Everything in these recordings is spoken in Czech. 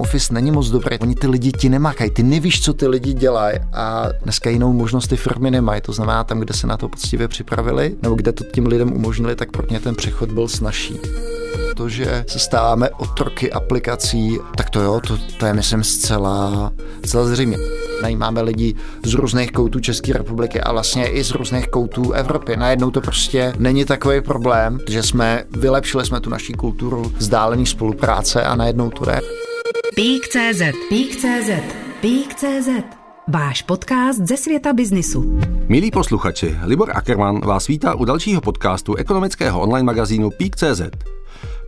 home office není moc dobrý. Oni ty lidi ti nemakají, ty nevíš, co ty lidi dělají a dneska jinou možnost ty firmy nemají. To znamená, tam, kde se na to poctivě připravili, nebo kde to tím lidem umožnili, tak pro ně ten přechod byl snažší to, že se stáváme otroky aplikací, tak to jo, to, to je myslím zcela, zcela zřejmě. Najímáme lidi z různých koutů České republiky a vlastně i z různých koutů Evropy. Najednou to prostě není takový problém, že jsme vylepšili jsme tu naší kulturu vzdálený spolupráce a najednou to jde. Pík.cz Pík.cz Pík.cz Váš podcast ze světa biznisu. Milí posluchači, Libor Ackermann vás vítá u dalšího podcastu ekonomického online magazínu Pík.cz.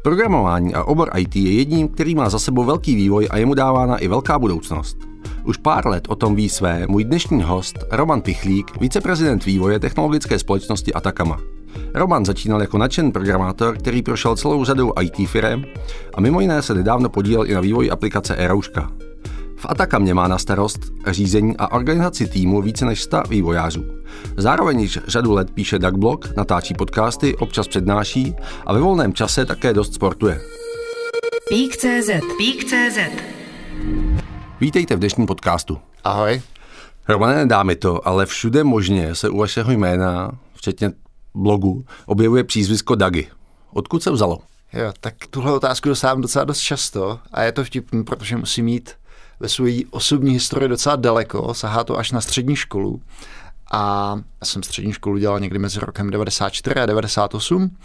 Programování a obor IT je jedním, který má za sebou velký vývoj a je mu dávána i velká budoucnost. Už pár let o tom ví své můj dnešní host Roman Pichlík, viceprezident vývoje technologické společnosti Atakama. Roman začínal jako nadšen programátor, který prošel celou řadou IT firm a mimo jiné se nedávno podílel i na vývoji aplikace Erouška. V Atakamě má na starost řízení a organizaci týmu více než 100 vývojářů. Zároveň již řadu let píše Duckblog, natáčí podcasty, občas přednáší a ve volném čase také dost sportuje. Pík.cz Pík.cz Vítejte v dnešním podcastu. Ahoj. Romane, nedá mi to, ale všude možně se u vašeho jména, včetně blogu, objevuje přízvisko Dagi. Odkud se vzalo? Jo, tak tuhle otázku dostávám docela dost často a je to vtipný, protože musím mít ve své osobní historii docela daleko, sahá to až na střední školu. A já jsem střední školu dělal někdy mezi rokem 94 a 98.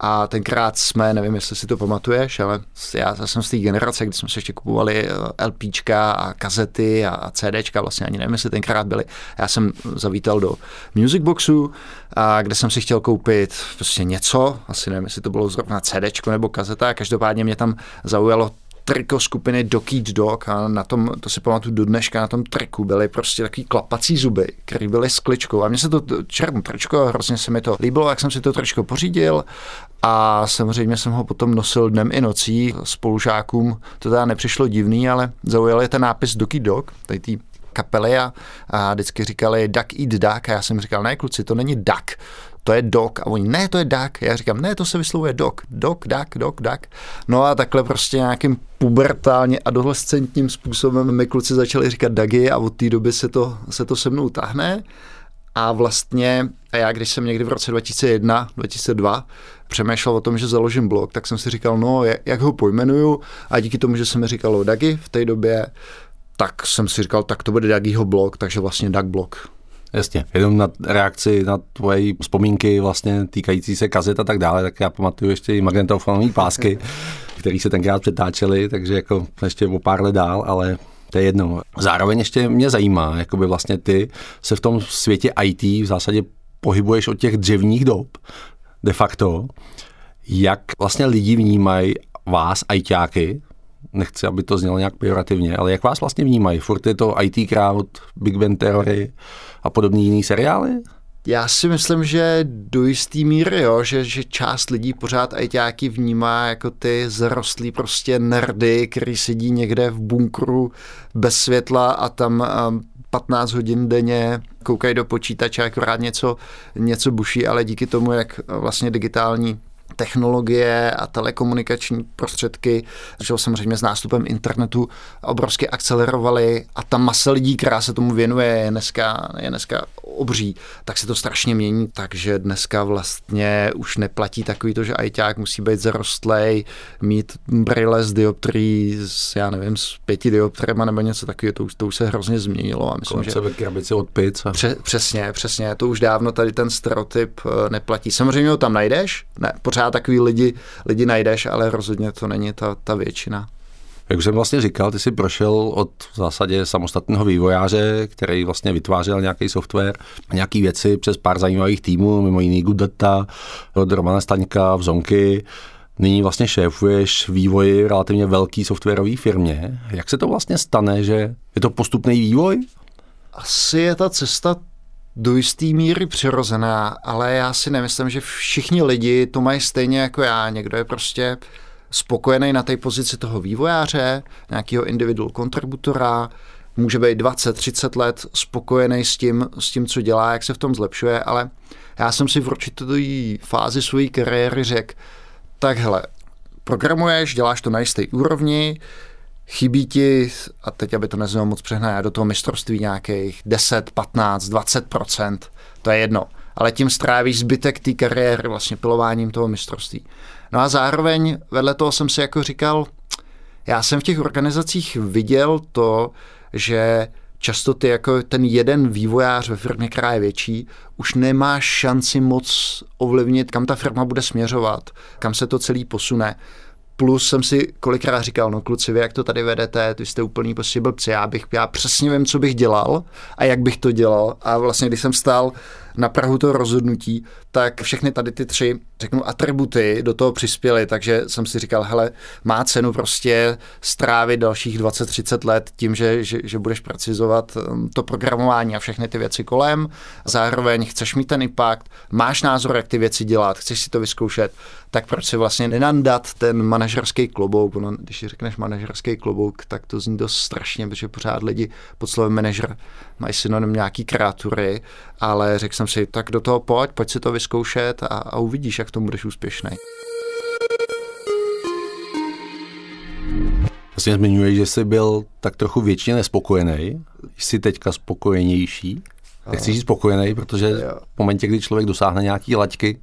A tenkrát jsme, nevím, jestli si to pamatuješ, ale já, já jsem z té generace, kdy jsme si ještě kupovali eh, LPčka a kazety a, a CDčka, vlastně ani nevím, jestli tenkrát byly. Já jsem zavítal do Music Boxu, a kde jsem si chtěl koupit prostě něco, asi nevím, jestli to bylo zrovna CDčko nebo kazeta, každopádně mě tam zaujalo triko skupiny Eat Dog a na tom, to si pamatuju do dneška, na tom triku byly prostě takový klapací zuby, které byly s kličkou. A mně se to černé tričko, hrozně se mi to líbilo, jak jsem si to tričko pořídil. A samozřejmě jsem ho potom nosil dnem i nocí spolužákům, to teda nepřišlo divný, ale zaujal je ten nápis Eat Dog, tady tý kapely a, a vždycky říkali duck eat duck a já jsem říkal, ne kluci, to není duck, to je dog. A oni, ne, to je duck. Já říkám, ne, to se vyslovuje dog. Dog, duck, dog, duck. No a takhle prostě nějakým pubertálně adolescentním způsobem my kluci začali říkat dagy a od té doby se to, se to se mnou tahne. A vlastně, a já když jsem někdy v roce 2001, 2002 přemýšlel o tom, že založím blog, tak jsem si říkal, no, jak ho pojmenuju a díky tomu, že se mi říkalo Dagi v té době, tak jsem si říkal, tak to bude Dagiho blog, takže vlastně Dag blog. Jasně, jenom na reakci na tvoje vzpomínky vlastně týkající se kazet a tak dále, tak já pamatuju ještě i magnetofonové pásky, které se tenkrát přetáčely, takže jako ještě o pár let dál, ale to je jedno. Zároveň ještě mě zajímá, jakoby vlastně ty se v tom světě IT v zásadě pohybuješ od těch dřevních dob, de facto, jak vlastně lidi vnímají vás, ITáky, nechci, aby to znělo nějak pejorativně, ale jak vás vlastně vnímají? Furt je to IT Crowd, Big Bang Theory a podobný jiný seriály? Já si myslím, že do jistý míry, jo, že, že část lidí pořád ajťáky vnímá jako ty zrostlý prostě nerdy, který sedí někde v bunkru bez světla a tam 15 hodin denně koukají do počítače, akorát něco, něco buší, ale díky tomu, jak vlastně digitální technologie a telekomunikační prostředky, že samozřejmě s nástupem internetu obrovsky akcelerovaly a ta masa lidí, která se tomu věnuje, je dneska, je dneska obří, tak se to strašně mění, takže dneska vlastně už neplatí takový to, že ajťák musí být zarostlej, mít brýle z dioptrií, s, já nevím, s pěti dioptrema nebo něco takového, to už, to už se hrozně změnilo. A myslím, že krabici od pizza. Pře- přesně, přesně, to už dávno tady ten stereotyp eh, neplatí. Samozřejmě ho tam najdeš, ne, pořád takový lidi, lidi najdeš, ale rozhodně to není ta, ta většina. Jak už jsem vlastně říkal, ty jsi prošel od v zásadě samostatného vývojáře, který vlastně vytvářel nějaký software, nějaké věci přes pár zajímavých týmů, mimo jiný Good Data, od Romana Staňka, v Zonky. Nyní vlastně šéfuješ vývoji relativně velký softwarové firmě. Jak se to vlastně stane, že je to postupný vývoj? Asi je ta cesta do jisté míry přirozená, ale já si nemyslím, že všichni lidi to mají stejně jako já. Někdo je prostě spokojený na té pozici toho vývojáře, nějakého individual kontributora, může být 20-30 let spokojený s tím, s tím, co dělá, jak se v tom zlepšuje, ale já jsem si v určité fázi své kariéry řekl, tak hele, programuješ, děláš to na jisté úrovni, chybí ti, a teď aby to neznělo moc přehnané, do toho mistrovství nějakých 10, 15, 20% to je jedno. Ale tím strávíš zbytek té kariéry vlastně pilováním toho mistrovství. No a zároveň vedle toho jsem si jako říkal, já jsem v těch organizacích viděl to, že často ty jako ten jeden vývojář ve firmě, která je větší, už nemá šanci moc ovlivnit, kam ta firma bude směřovat, kam se to celý posune. Plus jsem si kolikrát říkal, no kluci, vy jak to tady vedete, ty jste úplný prostě blbci, já, bych, já přesně vím, co bych dělal a jak bych to dělal. A vlastně, když jsem stál na Prahu toho rozhodnutí, tak všechny tady ty tři, řeknu, atributy do toho přispěly, takže jsem si říkal, hele, má cenu prostě strávit dalších 20-30 let tím, že, že, že budeš precizovat um, to programování a všechny ty věci kolem, zároveň chceš mít ten impact, máš názor, jak ty věci dělat, chceš si to vyzkoušet, tak proč si vlastně nenandat ten manažerský klobouk, ono, když řekneš manažerský klobouk, tak to zní dost strašně, protože pořád lidi pod slovem manažer mají synonym nějaký kreatury, ale řekl jsem si, tak do toho pojď, pojď si to vyzkoušet a, a uvidíš, jak to budeš úspěšný. Vlastně zmiňuješ, že jsi byl tak trochu většině nespokojený. Jsi teďka spokojenější. Nechci říct spokojený, protože v momentě, kdy člověk dosáhne nějaký laťky,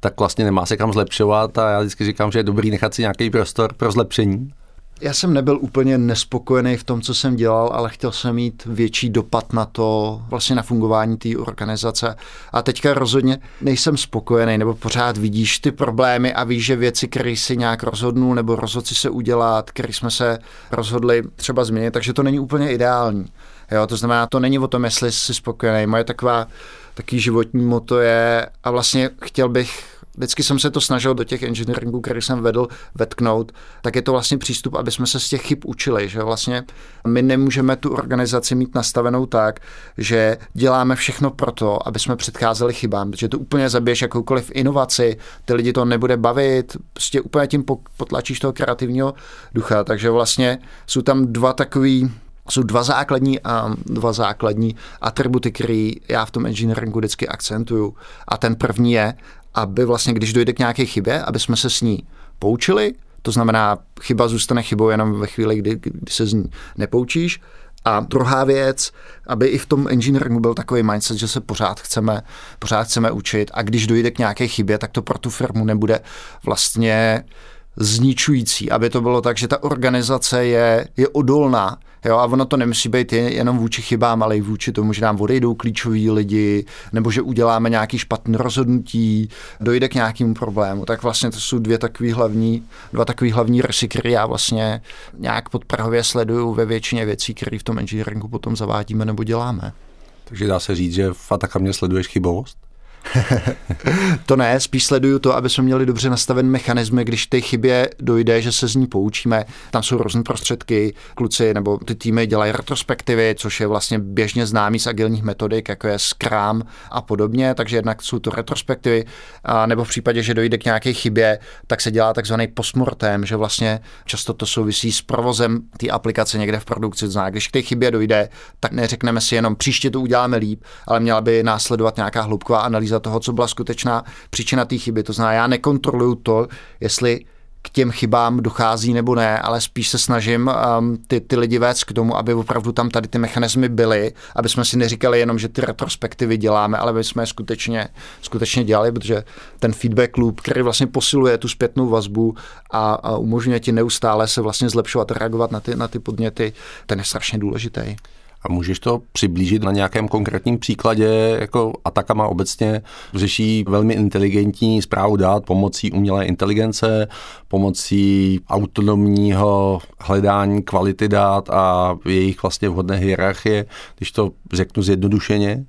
tak vlastně nemá se kam zlepšovat a já vždycky říkám, že je dobrý nechat si nějaký prostor pro zlepšení. Já jsem nebyl úplně nespokojený v tom, co jsem dělal, ale chtěl jsem mít větší dopad na to, vlastně na fungování té organizace. A teďka rozhodně nejsem spokojený, nebo pořád vidíš ty problémy a víš, že věci, které si nějak rozhodnul, nebo rozhodci se udělat, které jsme se rozhodli třeba změnit, takže to není úplně ideální. Jo, to znamená, to není o tom, jestli jsi spokojený. Moje taková, taký životní moto je, a vlastně chtěl bych vždycky jsem se to snažil do těch engineeringů, který jsem vedl, vetknout, tak je to vlastně přístup, aby jsme se z těch chyb učili, že vlastně my nemůžeme tu organizaci mít nastavenou tak, že děláme všechno pro to, aby jsme předcházeli chybám, protože to úplně zabiješ jakoukoliv inovaci, ty lidi to nebude bavit, prostě úplně tím potlačíš toho kreativního ducha, takže vlastně jsou tam dva takový jsou dva základní, a dva základní atributy, které já v tom engineeringu vždycky akcentuju. A ten první je, aby vlastně, když dojde k nějaké chybě, aby jsme se s ní poučili, to znamená, chyba zůstane chybou jenom ve chvíli, kdy, kdy se z ní nepoučíš. A druhá věc, aby i v tom engineeringu byl takový mindset, že se pořád chceme, pořád chceme učit a když dojde k nějaké chybě, tak to pro tu firmu nebude vlastně zničující, aby to bylo tak, že ta organizace je, je odolná. Jo, a ono to nemusí být jenom vůči chybám, ale i vůči tomu, že nám odejdou klíčoví lidi, nebo že uděláme nějaký špatný rozhodnutí, dojde k nějakému problému. Tak vlastně to jsou dvě takové hlavní, dva takové hlavní rysy, které já vlastně nějak podprahově sleduju ve většině věcí, které v tom engineeringu potom zavádíme nebo děláme. Takže dá se říct, že v Atakamě sleduješ chybovost? to ne, spíš sleduju to, aby jsme měli dobře nastaven mechanismy, když té chybě dojde, že se z ní poučíme. Tam jsou různé prostředky, kluci nebo ty týmy dělají retrospektivy, což je vlastně běžně známý z agilních metodik, jako je Scrum a podobně, takže jednak jsou to retrospektivy, a nebo v případě, že dojde k nějaké chybě, tak se dělá takzvaný postmortem, že vlastně často to souvisí s provozem té aplikace někde v produkci. Zná, když k té chybě dojde, tak neřekneme si jenom příště to uděláme líp, ale měla by následovat nějaká hloubková analýza analýza toho, co byla skutečná příčina té chyby. To znamená, já nekontroluju to, jestli k těm chybám dochází nebo ne, ale spíš se snažím um, ty, ty lidi vést k tomu, aby opravdu tam tady ty mechanismy byly, aby jsme si neříkali jenom, že ty retrospektivy děláme, ale aby jsme je skutečně, skutečně dělali, protože ten feedback loop, který vlastně posiluje tu zpětnou vazbu a, a umožňuje ti neustále se vlastně zlepšovat a reagovat na ty, na ty podněty, ten je strašně důležitý. A můžeš to přiblížit na nějakém konkrétním příkladě, jako Atakama obecně řeší velmi inteligentní zprávu dát pomocí umělé inteligence, pomocí autonomního hledání kvality dát a jejich vlastně vhodné hierarchie, když to řeknu zjednodušeně?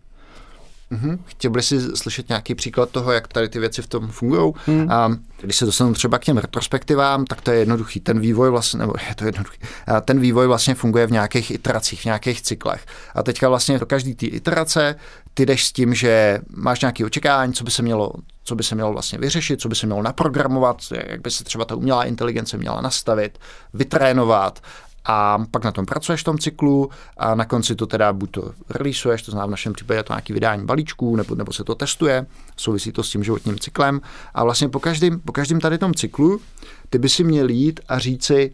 Mm-hmm. Chtěl bych si slyšet nějaký příklad toho, jak tady ty věci v tom fungují. Mm. A když se dostanu třeba k těm retrospektivám, tak to je jednoduchý. Ten vývoj vlastně, nebo je to jednoduchý, a ten vývoj vlastně funguje v nějakých iteracích, v nějakých cyklech. A teďka vlastně do každé té iterace ty jdeš s tím, že máš nějaké očekávání, co by se mělo co by se mělo vlastně vyřešit, co by se mělo naprogramovat, jak by se třeba ta umělá inteligence měla nastavit, vytrénovat a pak na tom pracuješ v tom cyklu a na konci to teda buď to releaseuješ, to znamená v našem případě to nějaký vydání balíčků, nebo, nebo se to testuje, souvisí to s tím životním cyklem. A vlastně po každém, po každém tady tom cyklu ty by si měl jít a říci,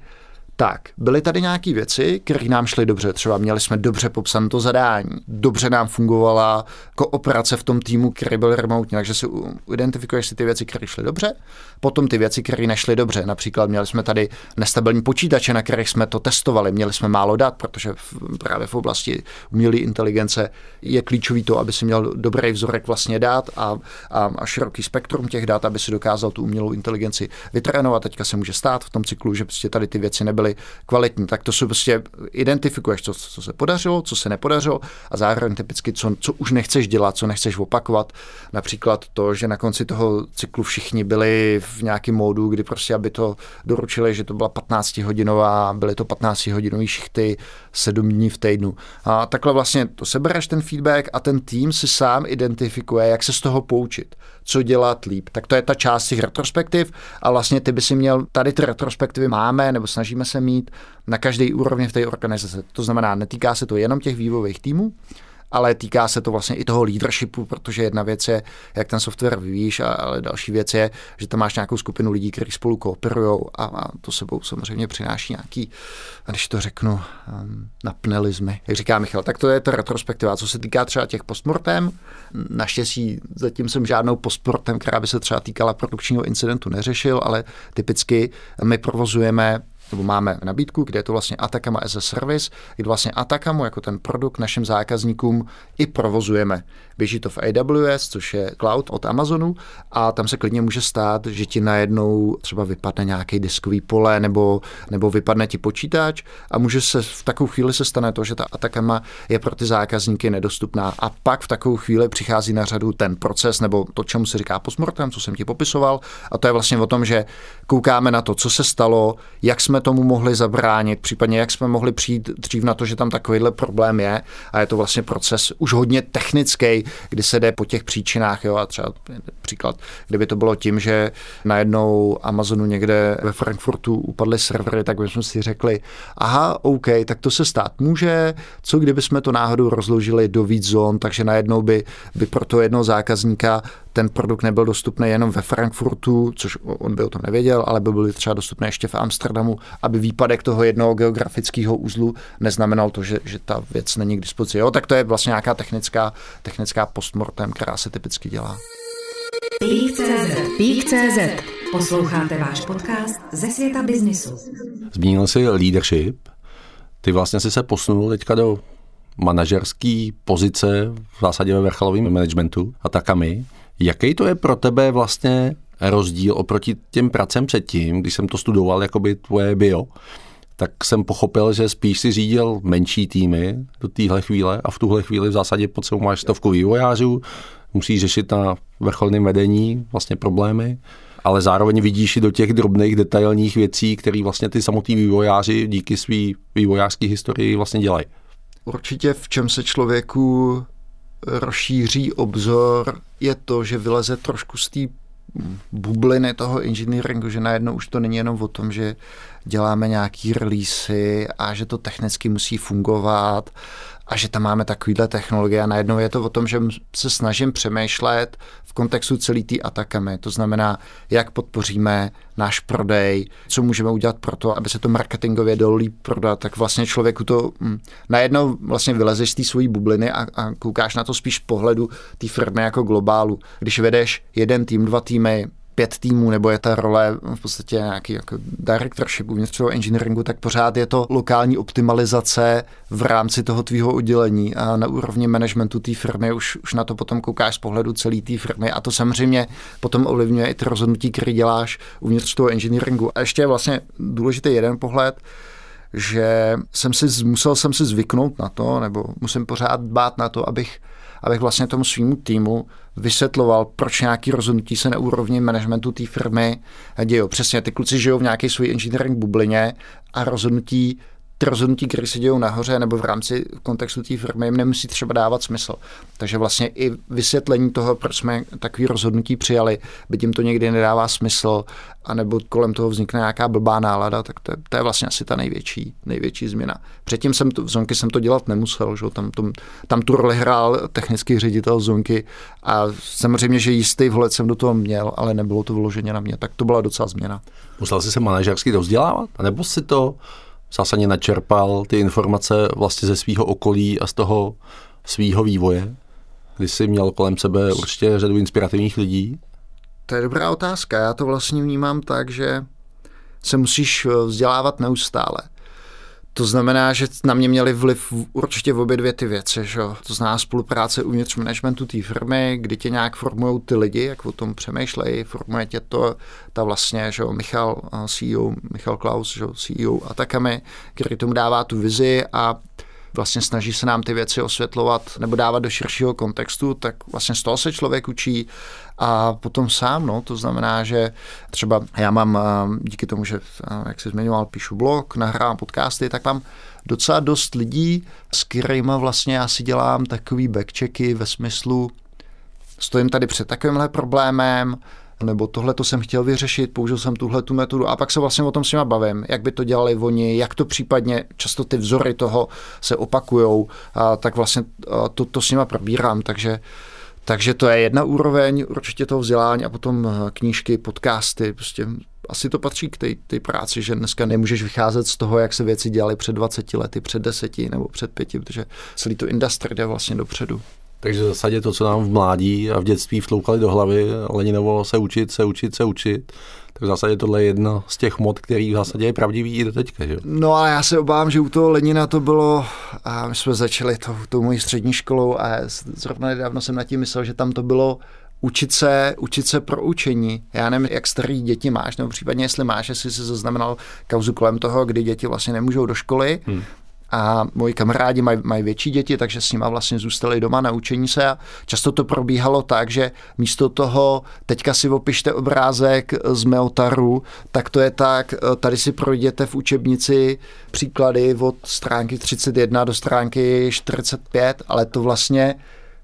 tak byly tady nějaké věci, které nám šly dobře. Třeba měli jsme dobře popsané to zadání, dobře nám fungovala kooperace v tom týmu, který byl remotní, takže si identifikuješ si ty věci, které šly dobře, potom ty věci, které nešly dobře. Například měli jsme tady nestabilní počítače, na kterých jsme to testovali, měli jsme málo dat, protože v, právě v oblasti umělé inteligence je klíčový to, aby si měl dobrý vzorek vlastně dát a, a, a široký spektrum těch dat, aby si dokázal tu umělou inteligenci vytrénovat. Teďka se může stát v tom cyklu, že prostě tady ty věci nebyly byly kvalitní. Tak to jsou prostě identifikuješ, co, co se podařilo, co se nepodařilo a zároveň typicky, co, co už nechceš dělat, co nechceš opakovat. Například to, že na konci toho cyklu všichni byli v nějakém módu, kdy prostě, aby to doručili, že to byla 15 hodinová, byly to 15 hodinový šichty, 7 dní v týdnu. A takhle vlastně to sebereš ten feedback a ten tým si sám identifikuje, jak se z toho poučit, co dělat líp. Tak to je ta část těch retrospektiv a vlastně ty by si měl, tady ty retrospektivy máme nebo snažíme se mít na každé úrovni v té organizaci. To znamená, netýká se to jenom těch vývojových týmů, ale týká se to vlastně i toho leadershipu, protože jedna věc je, jak ten software vyvíjíš, ale další věc je, že tam máš nějakou skupinu lidí, kteří spolu kooperují a, a to sebou samozřejmě přináší nějaký, když to řeknu, um, napnelizmy. Jak říká Michal, tak to je ta retrospektiva. Co se týká třeba těch postmortem, naštěstí zatím jsem žádnou postmortem, která by se třeba týkala produkčního incidentu neřešil, ale typicky my provozujeme nebo máme nabídku, kde je to vlastně Atacama as a service, kdy vlastně Atacamu jako ten produkt našim zákazníkům i provozujeme. Běží to v AWS, což je cloud od Amazonu a tam se klidně může stát, že ti najednou třeba vypadne nějaký diskový pole nebo, nebo vypadne ti počítač a může se v takovou chvíli se stane to, že ta Atacama je pro ty zákazníky nedostupná. A pak v takovou chvíli přichází na řadu ten proces nebo to, čemu se říká postmortem, co jsem ti popisoval a to je vlastně o tom, že koukáme na to, co se stalo, jak jsme tomu mohli zabránit, případně jak jsme mohli přijít dřív na to, že tam takovýhle problém je a je to vlastně proces už hodně technický, kdy se jde po těch příčinách, jo, a třeba příklad, kdyby to bylo tím, že najednou Amazonu někde ve Frankfurtu upadly servery, tak bychom si řekli, aha, OK, tak to se stát může, co kdyby jsme to náhodou rozložili do víc zón, takže najednou by, by pro to jednoho zákazníka ten produkt nebyl dostupný jenom ve Frankfurtu, což on by o tom nevěděl, ale by byl třeba dostupný ještě v Amsterdamu, aby výpadek toho jednoho geografického úzlu neznamenal to, že, že ta věc není k dispozici. Jo, tak to je vlastně nějaká technická, technická postmortem, která se typicky dělá. Pík.cz Posloucháte váš podcast ze světa biznisu. Zmínil jsi leadership. Ty vlastně jsi se posunul teďka do manažerské pozice v zásadě ve vrcholovém managementu a takami. Jaký to je pro tebe vlastně rozdíl oproti těm pracem předtím, když jsem to studoval, jako by tvoje bio, tak jsem pochopil, že spíš si řídil menší týmy do téhle chvíle a v tuhle chvíli v zásadě pod sebou máš stovku vývojářů, musíš řešit na vrcholném vedení vlastně problémy, ale zároveň vidíš i do těch drobných detailních věcí, které vlastně ty samotní vývojáři díky své vývojářské historii vlastně dělají. Určitě v čem se člověku rozšíří obzor, je to, že vyleze trošku z té bubliny toho engineeringu, že najednou už to není jenom o tom, že děláme nějaký releasy a že to technicky musí fungovat a že tam máme takovýhle technologie a najednou je to o tom, že se snažím přemýšlet v kontextu celý té atakamy. To znamená, jak podpoříme náš prodej, co můžeme udělat pro to, aby se to marketingově dalo líp prodat, tak vlastně člověku to hm, najednou vlastně vylezeš z té svojí bubliny a, a koukáš na to spíš z pohledu té firmy jako globálu. Když vedeš jeden tým, dva týmy, pět týmů, nebo je ta role v podstatě nějaký jako directorship uvnitř toho engineeringu, tak pořád je to lokální optimalizace v rámci toho tvýho oddělení a na úrovni managementu té firmy už, už na to potom koukáš z pohledu celé té firmy a to samozřejmě potom ovlivňuje i ty rozhodnutí, které děláš uvnitř toho engineeringu. A ještě je vlastně důležitý jeden pohled, že jsem si, musel jsem si zvyknout na to, nebo musím pořád dbát na to, abych abych vlastně tomu svýmu týmu vysvětloval, proč nějaký rozhodnutí se na úrovni managementu té firmy dějí. Přesně, ty kluci žijou v nějaké své engineering bublině a rozhodnutí ty rozhodnutí, které se dějí nahoře nebo v rámci kontextu té firmy, jim nemusí třeba dávat smysl. Takže vlastně i vysvětlení toho, proč jsme takový rozhodnutí přijali, by tím to někdy nedává smysl, anebo kolem toho vznikne nějaká blbá nálada, tak to je, to je vlastně asi ta největší, největší změna. Předtím jsem to, v Zonky jsem to dělat nemusel, že? Tam, tom, tam tu roli hrál technický ředitel Zonky a samozřejmě, že jistý vhled jsem do toho měl, ale nebylo to vloženě na mě, tak to byla docela změna. Musel jsi se manažersky dozdělávat? Nebo si to zásadně načerpal ty informace vlastně ze svého okolí a z toho svého vývoje, kdy jsi měl kolem sebe určitě řadu inspirativních lidí? To je dobrá otázka. Já to vlastně vnímám tak, že se musíš eh, vzdělávat neustále. To znamená, že na mě měly vliv určitě v obě dvě ty věci. Že? To znamená spolupráce uvnitř managementu té firmy, kdy tě nějak formují ty lidi, jak o tom přemýšlejí, formuje tě to ta vlastně, že Michal eh, CEO, Michal Klaus, že CEO Atakami, který tomu dává tu vizi a vlastně snaží se nám ty věci osvětlovat nebo dávat do širšího kontextu, tak vlastně z toho se člověk učí a potom sám, no, to znamená, že třeba já mám eh, díky tomu, že, eh, jak se zmiňoval, píšu blog, nahrávám podcasty, tak mám docela dost lidí, s kterými vlastně já si dělám takový backchecky ve smyslu, stojím tady před takovýmhle problémem, nebo tohle to jsem chtěl vyřešit, použil jsem tuhle tu metodu a pak se vlastně o tom s nima bavím, jak by to dělali oni, jak to případně, často ty vzory toho se opakujou, a tak vlastně to, to s nima probírám, takže takže to je jedna úroveň určitě toho vzdělání a potom knížky, podcasty, prostě asi to patří k té práci, že dneska nemůžeš vycházet z toho, jak se věci dělaly před 20 lety, před 10 nebo před 5, protože celý to industry jde vlastně dopředu. Takže v zásadě to, co nám v mládí a v dětství vtloukali do hlavy, Leninovo se učit, se učit, se učit, tak v zásadě tohle je jedna z těch mod, který v zásadě je pravdivý i do teďka. Že? No a já se obávám, že u toho Lenina to bylo, a my jsme začali to, tou mojí střední školou a zrovna nedávno jsem nad tím myslel, že tam to bylo učit se, učit se pro učení. Já nevím, jak starý děti máš, nebo případně jestli máš, jestli jsi zaznamenal kauzu kolem toho, kdy děti vlastně nemůžou do školy, hmm a moji kamarádi mají, mají větší děti, takže s nima vlastně zůstali doma na učení se a často to probíhalo tak, že místo toho teďka si opište obrázek z Meotaru, tak to je tak, tady si projděte v učebnici příklady od stránky 31 do stránky 45, ale to vlastně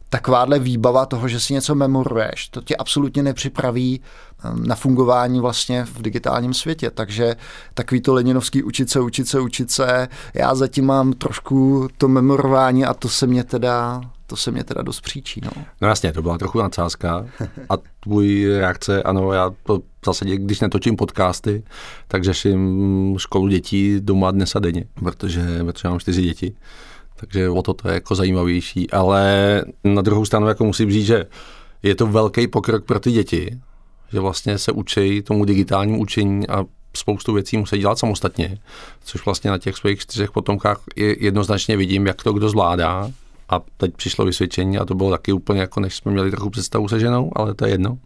takováhle výbava toho, že si něco memoruješ, to tě absolutně nepřipraví na fungování vlastně v digitálním světě. Takže takový to Leninovský učit se, učit se, učit se. Já zatím mám trošku to memorování a to se mě teda to se mě teda dost příčí. No. no jasně, to byla trochu nadsázka. A tvůj reakce, ano, já to zásadě, když netočím podcasty, tak řeším školu dětí doma dnes a denně, protože, protože mám čtyři děti takže o to to je jako zajímavější, ale na druhou stranu jako musím říct, že je to velký pokrok pro ty děti, že vlastně se učí tomu digitálnímu učení a spoustu věcí musí dělat samostatně, což vlastně na těch svých čtyřech potomkách jednoznačně vidím, jak to kdo zvládá. A teď přišlo vysvědčení a to bylo taky úplně jako, než jsme měli trochu představu se ženou, ale to je jedno.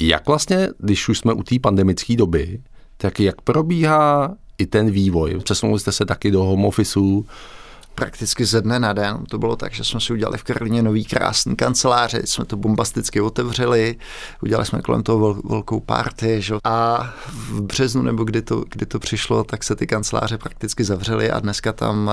Jak vlastně, když už jsme u té pandemické doby, tak jak probíhá i ten vývoj? Přesunuli jste se taky do home officeu, prakticky ze dne na den. To bylo tak, že jsme si udělali v Karlině nový krásný kanceláře, jsme to bombasticky otevřeli, udělali jsme kolem toho vel, velkou party že? a v březnu nebo kdy to, kdy to přišlo, tak se ty kanceláře prakticky zavřely a dneska tam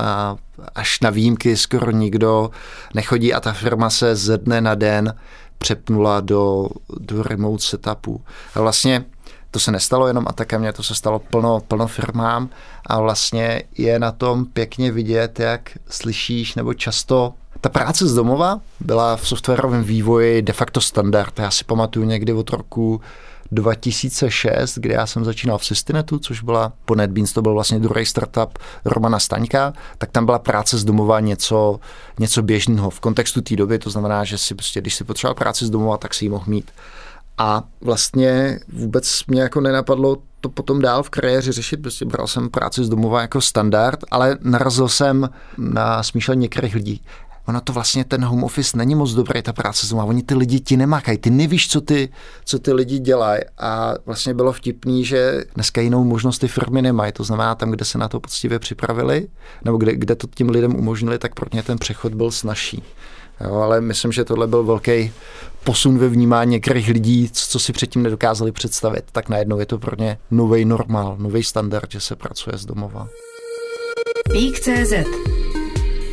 až na výjimky skoro nikdo nechodí a ta firma se ze dne na den přepnula do, do remote setupu. A vlastně to se nestalo jenom Atakemě, to se stalo plno, plno firmám a vlastně je na tom pěkně vidět, jak slyšíš nebo často ta práce z domova byla v softwarovém vývoji de facto standard. Já si pamatuju někdy od roku 2006, kdy já jsem začínal v Systinetu, což byla po NetBeans, to byl vlastně druhý startup Romana Staňka, tak tam byla práce z domova něco, něco běžného v kontextu té doby, to znamená, že si prostě, když si potřeboval práci z domova, tak si ji mohl mít. A vlastně vůbec mě jako nenapadlo to potom dál v kariéře řešit, prostě bral jsem práci z domova jako standard, ale narazil jsem na smýšlení některých lidí. Ono to vlastně, ten home office není moc dobrý, ta práce z domova. Oni ty lidi ti nemakají, ty nevíš, co ty, co ty lidi dělají. A vlastně bylo vtipný, že dneska jinou možnost ty firmy nemají. To znamená, tam, kde se na to poctivě připravili, nebo kde, kde to tím lidem umožnili, tak pro ně ten přechod byl snažší. Jo, ale myslím, že tohle byl velký posun ve vnímání některých lidí, co si předtím nedokázali představit. Tak najednou je to pro ně nový normál, nový standard, že se pracuje z domova. Pík.cz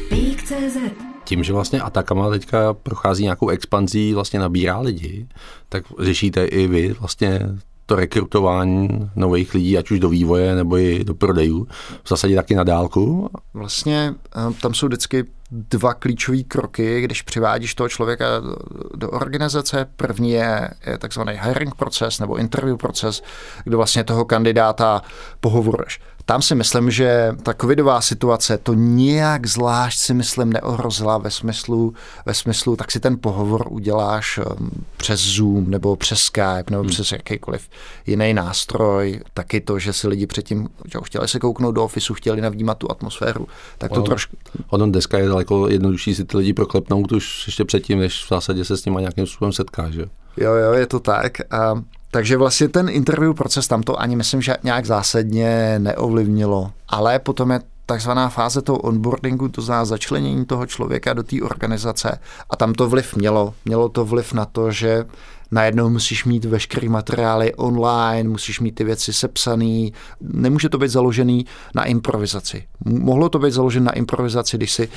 Pík.cz Tím, že vlastně Atakama teďka prochází nějakou expanzí, vlastně nabírá lidi, tak řešíte i vy vlastně to rekrutování nových lidí, ať už do vývoje nebo i do prodejů, v zásadě taky na dálku. Vlastně eh, tam jsou vždycky dva klíčové kroky, když přivádíš toho člověka do organizace. První je, je takzvaný hiring proces nebo interview proces, kde vlastně toho kandidáta pohovoruješ. Tam si myslím, že ta covidová situace to nijak zvlášť si myslím neohrozila ve smyslu, ve smyslu tak si ten pohovor uděláš um, přes Zoom nebo přes Skype nebo hmm. přes jakýkoliv jiný nástroj. Taky to, že si lidi předtím že chtěli se kouknout do ofisu, chtěli navnímat tu atmosféru. Tak to ono, trošku... Ono dneska je daleko jednodušší si ty lidi proklepnout už ještě předtím, než v zásadě se s nimi nějakým způsobem setkáš. Že? Jo, jo, je to tak. A takže vlastně ten interview proces tam to ani myslím, že nějak zásadně neovlivnilo. Ale potom je takzvaná fáze toho onboardingu, to znamená začlenění toho člověka do té organizace. A tam to vliv mělo. Mělo to vliv na to, že najednou musíš mít veškerý materiály online, musíš mít ty věci sepsaný. Nemůže to být založený na improvizaci. Mohlo to být založené na improvizaci, když si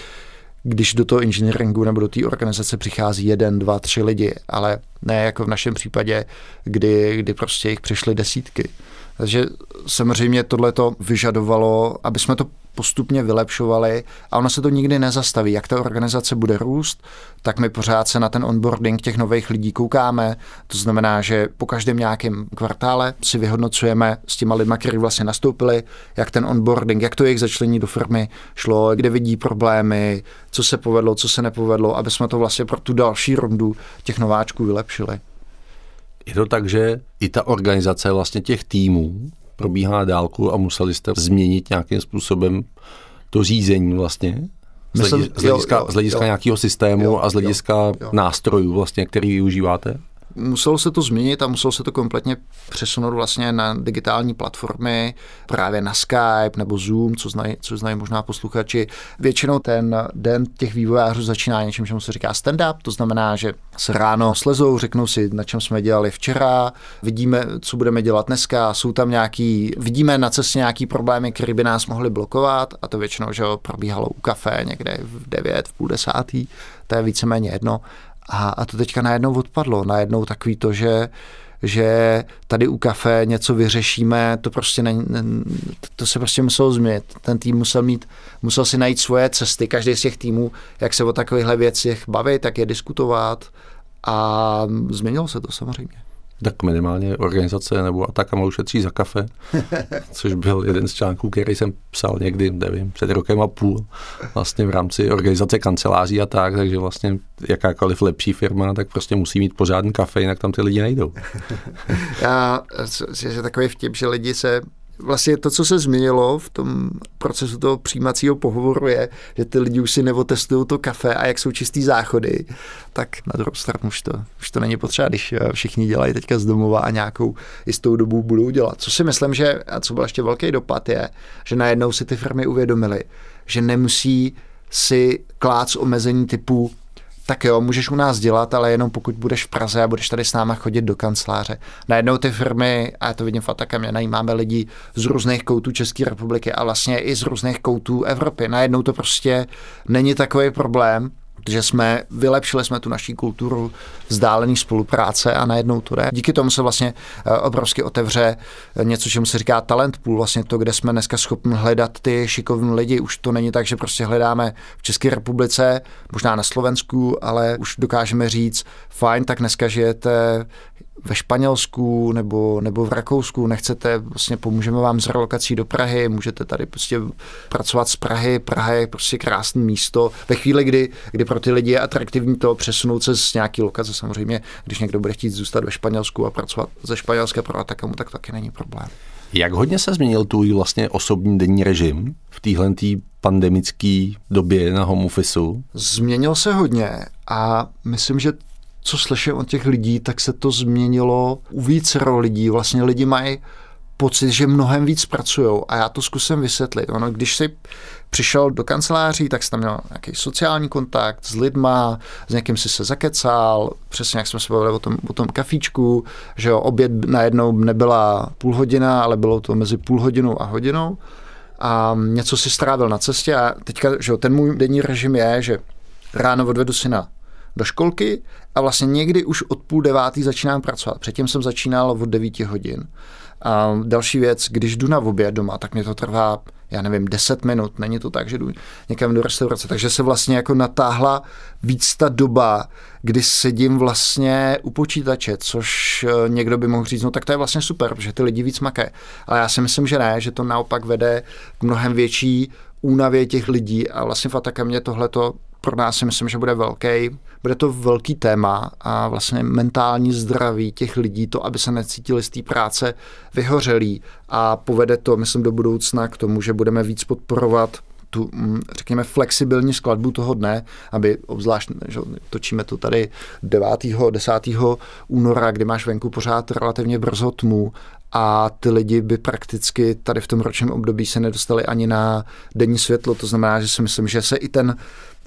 když do toho inženýringu nebo do té organizace přichází jeden, dva, tři lidi, ale ne jako v našem případě, kdy, kdy prostě jich přišly desítky. Takže samozřejmě tohle to vyžadovalo, aby jsme to postupně vylepšovali a ono se to nikdy nezastaví. Jak ta organizace bude růst, tak my pořád se na ten onboarding těch nových lidí koukáme. To znamená, že po každém nějakém kvartále si vyhodnocujeme s těma lidmi, kteří vlastně nastoupili, jak ten onboarding, jak to jejich začlení do firmy šlo, kde vidí problémy, co se povedlo, co se nepovedlo, aby jsme to vlastně pro tu další rundu těch nováčků vylepšili. Je to tak, že i ta organizace vlastně těch týmů probíhá dálku a museli jste změnit nějakým způsobem to řízení vlastně? Z, Myslím, z hlediska, jo, jo, z hlediska jo, nějakého systému jo, a z hlediska jo, jo. nástrojů, vlastně, který využíváte? Muselo se to změnit a muselo se to kompletně přesunout vlastně na digitální platformy, právě na Skype nebo Zoom, co znají, co znají možná posluchači. Většinou ten den těch vývojářů začíná něčím, čemu se říká stand-up, to znamená, že se ráno slezou, řeknou si, na čem jsme dělali včera, vidíme, co budeme dělat dneska, jsou tam nějaký, vidíme na cestě nějaký problémy, které by nás mohly blokovat a to většinou, že probíhalo u kafe někde v 9, v půl desátý, to je víceméně jedno. A, a to teďka najednou odpadlo. Najednou takový to, že že tady u kafe něco vyřešíme, to prostě ne, ne, to se prostě muselo změnit. Ten tým musel mít, musel si najít svoje cesty, každý z těch týmů, jak se o takovýchhle věcech bavit, tak je diskutovat a změnilo se to samozřejmě. Tak minimálně organizace nebo Atakama ušetří za kafe, což byl jeden z článků, který jsem psal někdy, nevím, před rokem a půl, vlastně v rámci organizace kanceláří a tak, takže vlastně jakákoliv lepší firma, tak prostě musí mít pořádný kafe, jinak tam ty lidi nejdou. Já, je takový vtip, že lidi se vlastně to, co se změnilo v tom procesu toho přijímacího pohovoru je, že ty lidi už si neotestují to kafe a jak jsou čistý záchody, tak na druhou stranu už to, už to není potřeba, když eh, všichni dělají teďka z domova a nějakou jistou dobu budou dělat. Co si myslím, že, a co byl ještě velký dopad je, že najednou si ty firmy uvědomily, že nemusí si klát omezení typu tak jo, můžeš u nás dělat, ale jenom pokud budeš v Praze a budeš tady s náma chodit do kanceláře. Najednou ty firmy, a já to vidím v Atakem, najímáme lidi z různých koutů České republiky a vlastně i z různých koutů Evropy. Najednou to prostě není takový problém, že jsme vylepšili jsme tu naší kulturu vzdálený spolupráce a najednou to jde. Díky tomu se vlastně eh, obrovsky otevře něco, čemu se říká talent pool, vlastně to, kde jsme dneska schopni hledat ty šikovní lidi. Už to není tak, že prostě hledáme v České republice, možná na Slovensku, ale už dokážeme říct, fajn, tak dneska žijete ve Španělsku nebo, nebo v Rakousku, nechcete, vlastně pomůžeme vám s relokací do Prahy, můžete tady prostě pracovat z Prahy, Praha je prostě krásné místo. Ve chvíli, kdy, kdy pro ty lidi je atraktivní to přesunout se z nějaký lokace, samozřejmě, když někdo bude chtít zůstat ve Španělsku a pracovat ze Španělské pro Atakamu, tak to taky není problém. Jak hodně se změnil tvůj vlastně osobní denní režim v téhle pandemické době na home officeu? Změnil se hodně a myslím, že co slyším od těch lidí, tak se to změnilo u více lidí. Vlastně lidi mají pocit, že mnohem víc pracují a já to zkusím vysvětlit. Ono, když si přišel do kanceláří, tak jsi tam měl nějaký sociální kontakt s lidma, s někým si se zakecal, přesně jak jsme se bavili o tom, o tom kafíčku, že jo, oběd najednou nebyla půl hodina, ale bylo to mezi půl hodinou a hodinou. a něco si strávil na cestě a teďka, že ten můj denní režim je, že ráno odvedu syna do školky a vlastně někdy už od půl devátý začínám pracovat. Předtím jsem začínal od devíti hodin. A další věc, když jdu na oběd doma, tak mě to trvá, já nevím, 10 minut. Není to tak, že jdu někam do restaurace. Takže se vlastně jako natáhla víc ta doba, kdy sedím vlastně u počítače, což eh, někdo by mohl říct, no tak to je vlastně super, protože ty lidi víc makají. Ale já si myslím, že ne, že to naopak vede k mnohem větší únavě těch lidí a vlastně v Atakamě tohleto pro nás si myslím, že bude velký, bude to velký téma a vlastně mentální zdraví těch lidí, to, aby se necítili z té práce vyhořelí a povede to, myslím, do budoucna k tomu, že budeme víc podporovat tu, mm, řekněme, flexibilní skladbu toho dne, aby obzvlášť, že točíme to tady 9. 10. února, kdy máš venku pořád relativně brzo tmu a ty lidi by prakticky tady v tom ročním období se nedostali ani na denní světlo. To znamená, že si myslím, že se i ten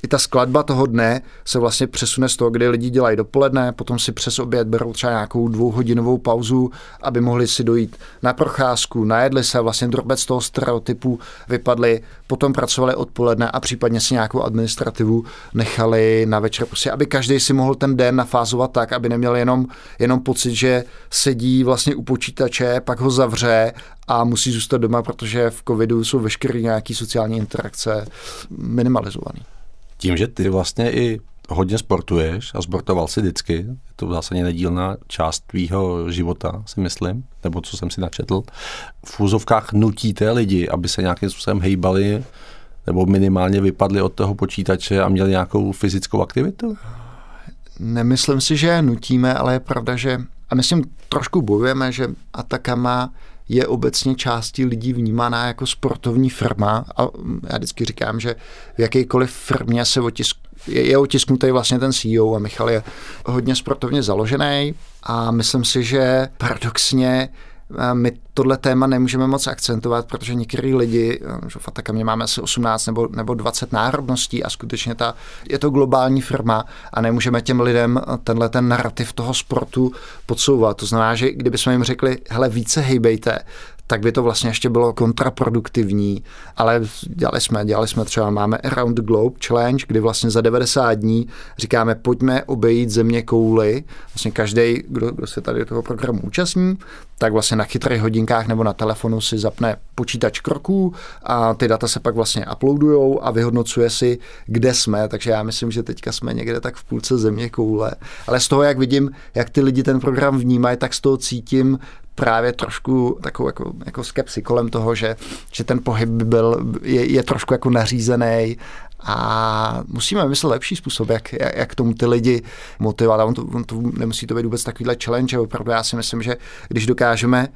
i ta skladba toho dne se vlastně přesune z toho, kdy lidi dělají dopoledne, potom si přes oběd berou třeba nějakou dvouhodinovou pauzu, aby mohli si dojít na procházku, najedli se, vlastně drobec toho stereotypu vypadli, potom pracovali odpoledne a případně si nějakou administrativu nechali na večer, prostě aby každý si mohl ten den nafázovat tak, aby neměl jenom, jenom pocit, že sedí vlastně u počítače, pak ho zavře a musí zůstat doma, protože v covidu jsou veškeré nějaké sociální interakce minimalizované tím, že ty vlastně i hodně sportuješ a sportoval si vždycky, je to v zásadě nedílná část tvýho života, si myslím, nebo co jsem si načetl, v úzovkách nutíte lidi, aby se nějakým způsobem hejbali nebo minimálně vypadli od toho počítače a měli nějakou fyzickou aktivitu? Nemyslím si, že je nutíme, ale je pravda, že a myslím, trošku bojujeme, že Atakama je obecně částí lidí vnímaná jako sportovní firma a já vždycky říkám, že v jakýkoliv firmě se otisk, je, je otisknutý vlastně ten CEO a Michal je hodně sportovně založený a myslím si, že paradoxně my tohle téma nemůžeme moc akcentovat, protože některý lidi, že v Atakamě máme asi 18 nebo, nebo 20 národností a skutečně ta, je to globální firma a nemůžeme těm lidem tenhle ten narrativ toho sportu podsouvat. To znamená, že kdybychom jim řekli, hele, více hejbejte, tak by to vlastně ještě bylo kontraproduktivní, ale dělali jsme, dělali jsme třeba, máme Around the Globe Challenge, kdy vlastně za 90 dní říkáme, pojďme obejít země kouly, vlastně každý, kdo, kdo se tady toho programu účastní, tak vlastně na chytrých hodinkách nebo na telefonu si zapne počítač kroků a ty data se pak vlastně uploadujou a vyhodnocuje si, kde jsme, takže já myslím, že teďka jsme někde tak v půlce země koule. Ale z toho, jak vidím, jak ty lidi ten program vnímají, tak z toho cítím právě trošku takovou jako, jako skepsi kolem toho, že, že ten pohyb byl, je, je trošku jako nařízený a musíme vymyslet lepší způsob, jak, jak, jak tomu ty lidi motivovat. A on to, on to nemusí to být vůbec takovýhle challenge, opravdu já si myslím, že když dokážeme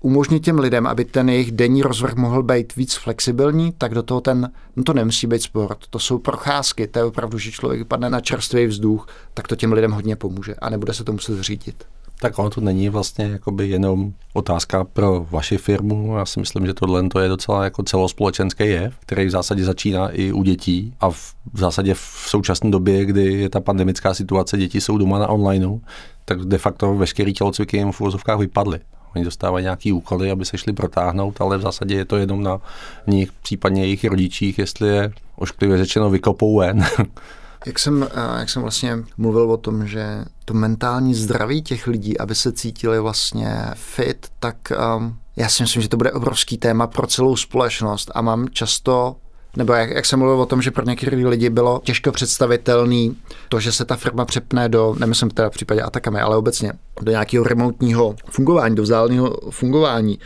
umožnit těm lidem, aby ten jejich denní rozvrh mohl být víc flexibilní, tak do toho ten, no to nemusí být sport, to jsou procházky, to je opravdu, že člověk padne na čerstvý vzduch, tak to těm lidem hodně pomůže a nebude se to muset řídit. Tak ono to není vlastně jakoby jenom otázka pro vaši firmu. Já si myslím, že tohle to je docela jako celospolečenský jev, který v zásadě začíná i u dětí a v, zásadě v současné době, kdy je ta pandemická situace, děti jsou doma na onlineu, tak de facto veškerý tělocviky jim v uvozovkách vypadly. Oni dostávají nějaký úkoly, aby se šli protáhnout, ale v zásadě je to jenom na nich, případně jejich rodičích, jestli je ošklivě řečeno vykopou ven. Jak jsem, eh, jak jsem vlastně mluvil o tom, že to mentální zdraví těch lidí, aby se cítili vlastně fit, tak um, já si myslím, že to bude obrovský téma pro celou společnost. A mám často nebo jak, jak jsem mluvil o tom, že pro některé lidi bylo těžko představitelný to, že se ta firma přepne do, nemyslím teda v případě Atakamy, ale obecně do nějakého remotního fungování, do vzdáleného fungování,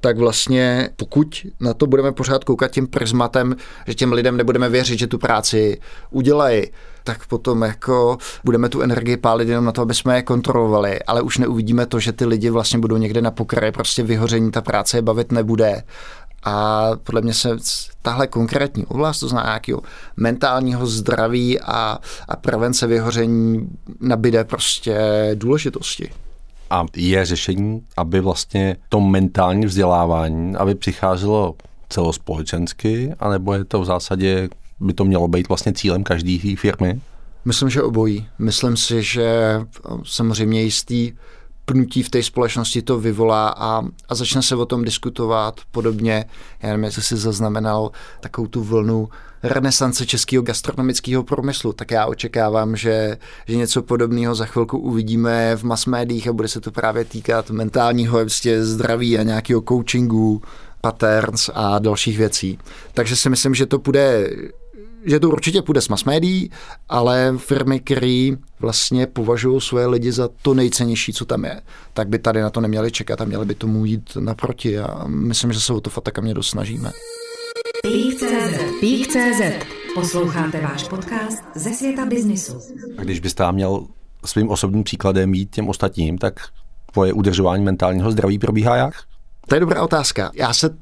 tak vlastně pokud na to budeme pořád koukat tím prismatem, že těm lidem nebudeme věřit, že tu práci udělají, tak potom jako budeme tu energii pálit jenom na to, aby jsme je kontrolovali, ale už neuvidíme to, že ty lidi vlastně budou někde na pokraji prostě vyhoření, ta práce je bavit nebude. A podle mě se tahle konkrétní oblast, to znamená nějakého mentálního zdraví a, a prevence vyhoření nabide prostě důležitosti. A je řešení, aby vlastně to mentální vzdělávání, aby přicházelo celospolečensky, anebo je to v zásadě, by to mělo být vlastně cílem každé firmy? Myslím, že obojí. Myslím si, že samozřejmě jistý pnutí v té společnosti to vyvolá a, a začne se o tom diskutovat podobně. Já nevím, jestli si zaznamenal takovou tu vlnu renesance českého gastronomického průmyslu, tak já očekávám, že, že něco podobného za chvilku uvidíme v mass médiích a bude se to právě týkat mentálního vlastně zdraví a nějakého coachingu, patterns a dalších věcí. Takže si myslím, že to bude že to určitě půjde s mass médií, ale firmy, které vlastně považují svoje lidi za to nejcennější, co tam je, tak by tady na to neměli čekat a měli by tomu jít naproti a myslím, že se o to fakt mě dost snažíme. Pík.cz Posloucháte váš podcast ze světa biznisu. A když byste měl svým osobním příkladem jít těm ostatním, tak tvoje udržování mentálního zdraví probíhá jak? To je dobrá otázka. Já se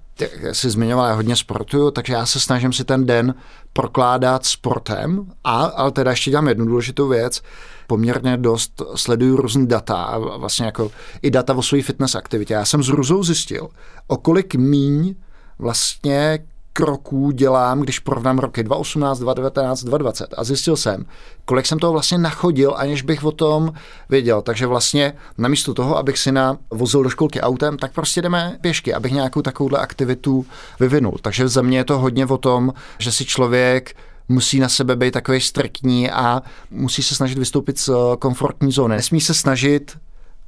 jsi zmiňoval, já hodně sportuju, takže já se snažím si ten den prokládat sportem, a, ale teda ještě dělám jednu důležitou věc, poměrně dost sleduju různý data vlastně jako i data o své fitness aktivitě. Já jsem s Ruzou zjistil, o kolik míň vlastně kroků dělám, když porovnám roky 2018, 2019, 2020 a zjistil jsem, kolik jsem toho vlastně nachodil, aniž bych o tom věděl. Takže vlastně namísto toho, abych si na vozil do školky autem, tak prostě jdeme pěšky, abych nějakou takovouhle aktivitu vyvinul. Takže za mě je to hodně o tom, že si člověk musí na sebe být takový striktní a musí se snažit vystoupit z komfortní zóny. Nesmí se snažit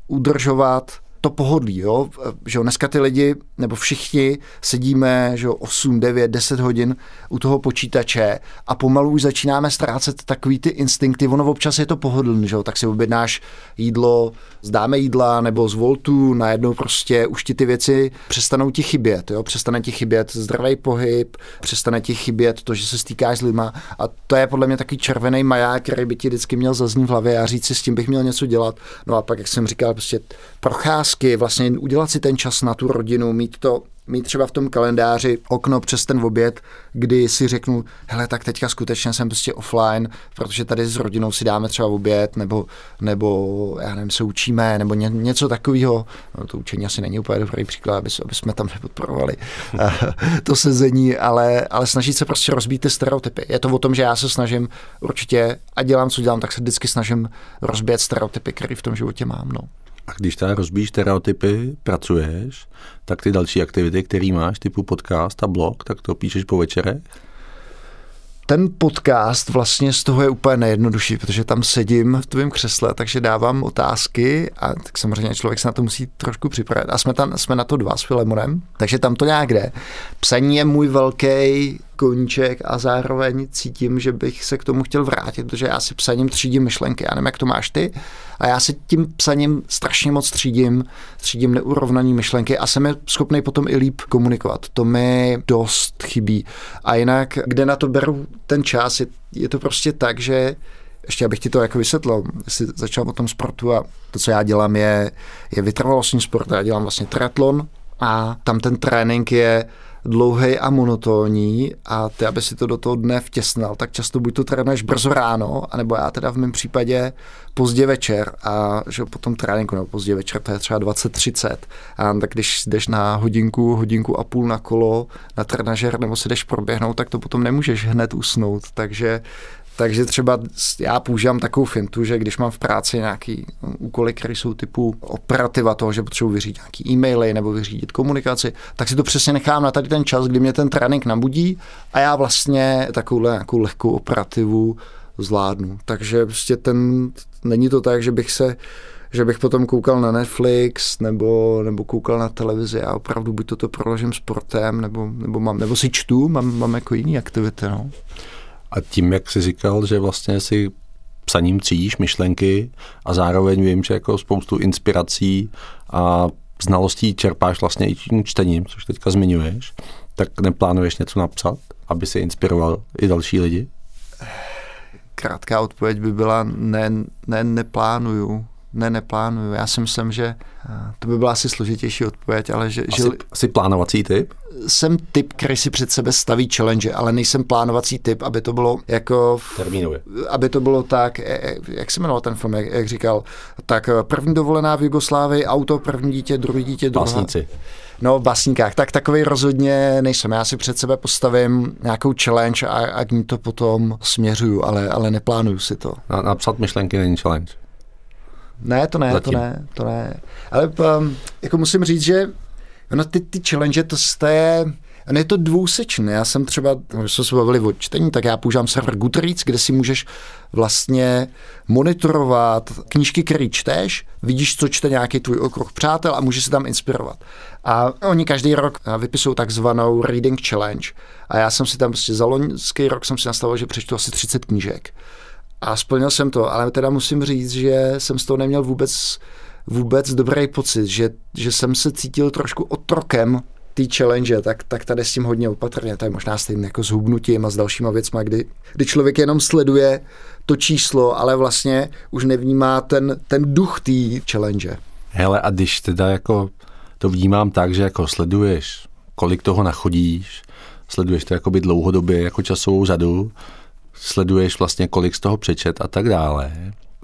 udržovat to pohodlí, jo? že jo, dneska ty lidi, nebo všichni sedíme, že jo, 8, 9, 10 hodin u toho počítače a pomalu už začínáme ztrácet takový ty instinkty, ono občas je to pohodlný, že jo? tak si objednáš jídlo, zdáme jídla nebo z Voltu, najednou prostě už ti ty věci přestanou ti chybět, jo? přestane ti chybět zdravý pohyb, přestane ti chybět to, že se stýkáš s lidma a to je podle mě takový červený maják, který by ti vždycky měl zaznít v hlavě a říct si, s tím bych měl něco dělat. No a pak, jak jsem říkal, prostě procházky, vlastně udělat si ten čas na tu rodinu, mít to mít třeba v tom kalendáři okno přes ten oběd, kdy si řeknu, hele, tak teďka skutečně jsem prostě offline, protože tady s rodinou si dáme třeba oběd, nebo, nebo já nevím, se učíme, nebo ně, něco takového. No, to učení asi není úplně dobrý příklad, aby, aby jsme tam nepodporovali to sezení, ale, ale snažit se prostě rozbít ty stereotypy. Je to o tom, že já se snažím určitě, a dělám, co dělám, tak se vždycky snažím rozbít stereotypy, které v tom životě mám. No. A když teda rozbíš stereotypy, pracuješ, tak ty další aktivity, které máš, typu podcast a blog, tak to píšeš po večerech? ten podcast vlastně z toho je úplně nejjednodušší, protože tam sedím v tvém křesle, takže dávám otázky a tak samozřejmě člověk se na to musí trošku připravit. A jsme, tam, jsme na to dva s Filemonem, takže tam to nějak jde. Psaní je můj velký koníček a zároveň cítím, že bych se k tomu chtěl vrátit, protože já si psaním třídím myšlenky. Já nevím, jak to máš ty, a já si tím psaním strašně moc třídím, třídím neurovnaný myšlenky a jsem je schopný potom i líp komunikovat. To mi dost chybí. A jinak, kde na to beru ten čas, je, je to prostě tak, že ještě abych ti to jako vysvětlil, jestli začal o tom sportu a to, co já dělám, je, je vytrvalostní sport. Já dělám vlastně triatlon a tam ten trénink je dlouhý a monotónní a ty, aby si to do toho dne vtěsnal, tak často buď to trénuješ brzo ráno, anebo já teda v mém případě pozdě večer a že potom tréninku nebo pozdě večer, to je třeba 20-30 a tak když jdeš na hodinku, hodinku a půl na kolo, na trenažer nebo si jdeš proběhnout, tak to potom nemůžeš hned usnout, takže takže třeba já používám takovou fintu, že když mám v práci nějaký úkoly, které jsou typu operativa toho, že potřebuji vyřídit nějaký e-maily nebo vyřídit komunikaci, tak si to přesně nechám na tady ten čas, kdy mě ten trénink nabudí a já vlastně takovouhle nějakou lehkou operativu zvládnu. Takže prostě ten, není to tak, že bych se že bych potom koukal na Netflix nebo, nebo koukal na televizi a opravdu buď toto proložím sportem, nebo, nebo, mám, nebo si čtu, mám, mám jako jiný aktivity. No. A tím, jak jsi říkal, že vlastně si psaním třídíš myšlenky a zároveň vím, že jako spoustu inspirací a znalostí čerpáš vlastně i tím čtením, což teďka zmiňuješ, tak neplánuješ něco napsat, aby si inspiroval i další lidi? Krátká odpověď by byla ne, ne neplánuju. Ne, neplánuju. Já si myslím, že eh, to by byla asi složitější odpověď, ale že... Asi, že asi plánovací typ? Jsem typ, který si před sebe staví challenge, ale nejsem plánovací typ, aby to bylo jako... Termínově. Aby to bylo tak, e, e, jak se jmenoval ten film, jak, jak říkal, tak eh, první dovolená v Jugoslávii, auto, první dítě, druhý dítě, druhá... Básníci. No, v básníkách, tak takový rozhodně nejsem. Já si před sebe postavím nějakou challenge a, a k ní to potom směřuju, ale, ale neplánuju si to. Na, napsat myšlenky není challenge. Ne, to ne, Zatím. to ne, to ne. Ale um, jako musím říct, že ono ty, ty challenge, to, je, je to dvousečné. Já jsem třeba, když jsme se bavili o čtení, tak já používám server Goodreads, kde si můžeš vlastně monitorovat knížky, které čteš, vidíš, co čte nějaký tvůj okruh přátel a můžeš se tam inspirovat. A oni každý rok vypisují takzvanou Reading Challenge. A já jsem si tam prostě za loňský rok jsem si nastavil, že přečtu asi 30 knížek. A splnil jsem to, ale teda musím říct, že jsem z toho neměl vůbec vůbec dobrý pocit, že, že jsem se cítil trošku otrokem té challenge, tak, tak tady s tím hodně opatrně. To je možná stejně jako s hubnutím a s dalšíma věcmi, kdy, kdy člověk jenom sleduje to číslo, ale vlastně už nevnímá ten, ten duch té challenge. Hele, a když teda jako to vnímám tak, že jako sleduješ, kolik toho nachodíš, sleduješ to jakoby dlouhodobě jako časovou řadu, sleduješ vlastně kolik z toho přečet a tak dále,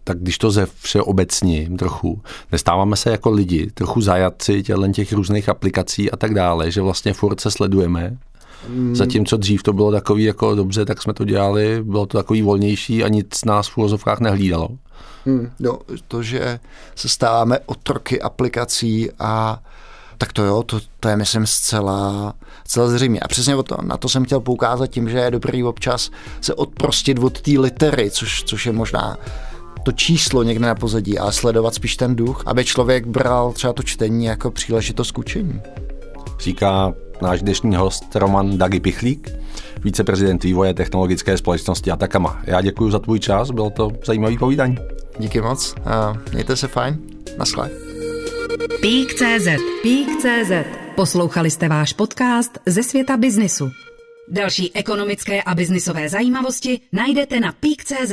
tak když to ze všeobecním trochu, nestáváme se jako lidi, trochu zajatci tělen těch různých aplikací a tak dále, že vlastně furt se sledujeme, Hmm. Zatímco dřív to bylo takový jako dobře, tak jsme to dělali, bylo to takový volnější a nic nás v úvozovkách nehlídalo. Hmm, no, to, že se stáváme otroky aplikací a tak to jo, to, to je myslím zcela, zcela zřejmě. A přesně o to, na to jsem chtěl poukázat tím, že je dobrý občas se odprostit od té litery, což, což je možná to číslo někde na pozadí, ale sledovat spíš ten duch, aby člověk bral třeba to čtení jako příležitost k učení. Říká náš dnešní host Roman Dagi Pichlík, viceprezident vývoje technologické společnosti Atakama. Já děkuji za tvůj čas, bylo to zajímavý povídání. Díky moc, uh, mějte se fajn, naschle. Pík.cz Pík.cz Poslouchali jste váš podcast ze světa biznisu. Další ekonomické a biznisové zajímavosti najdete na Pík.cz.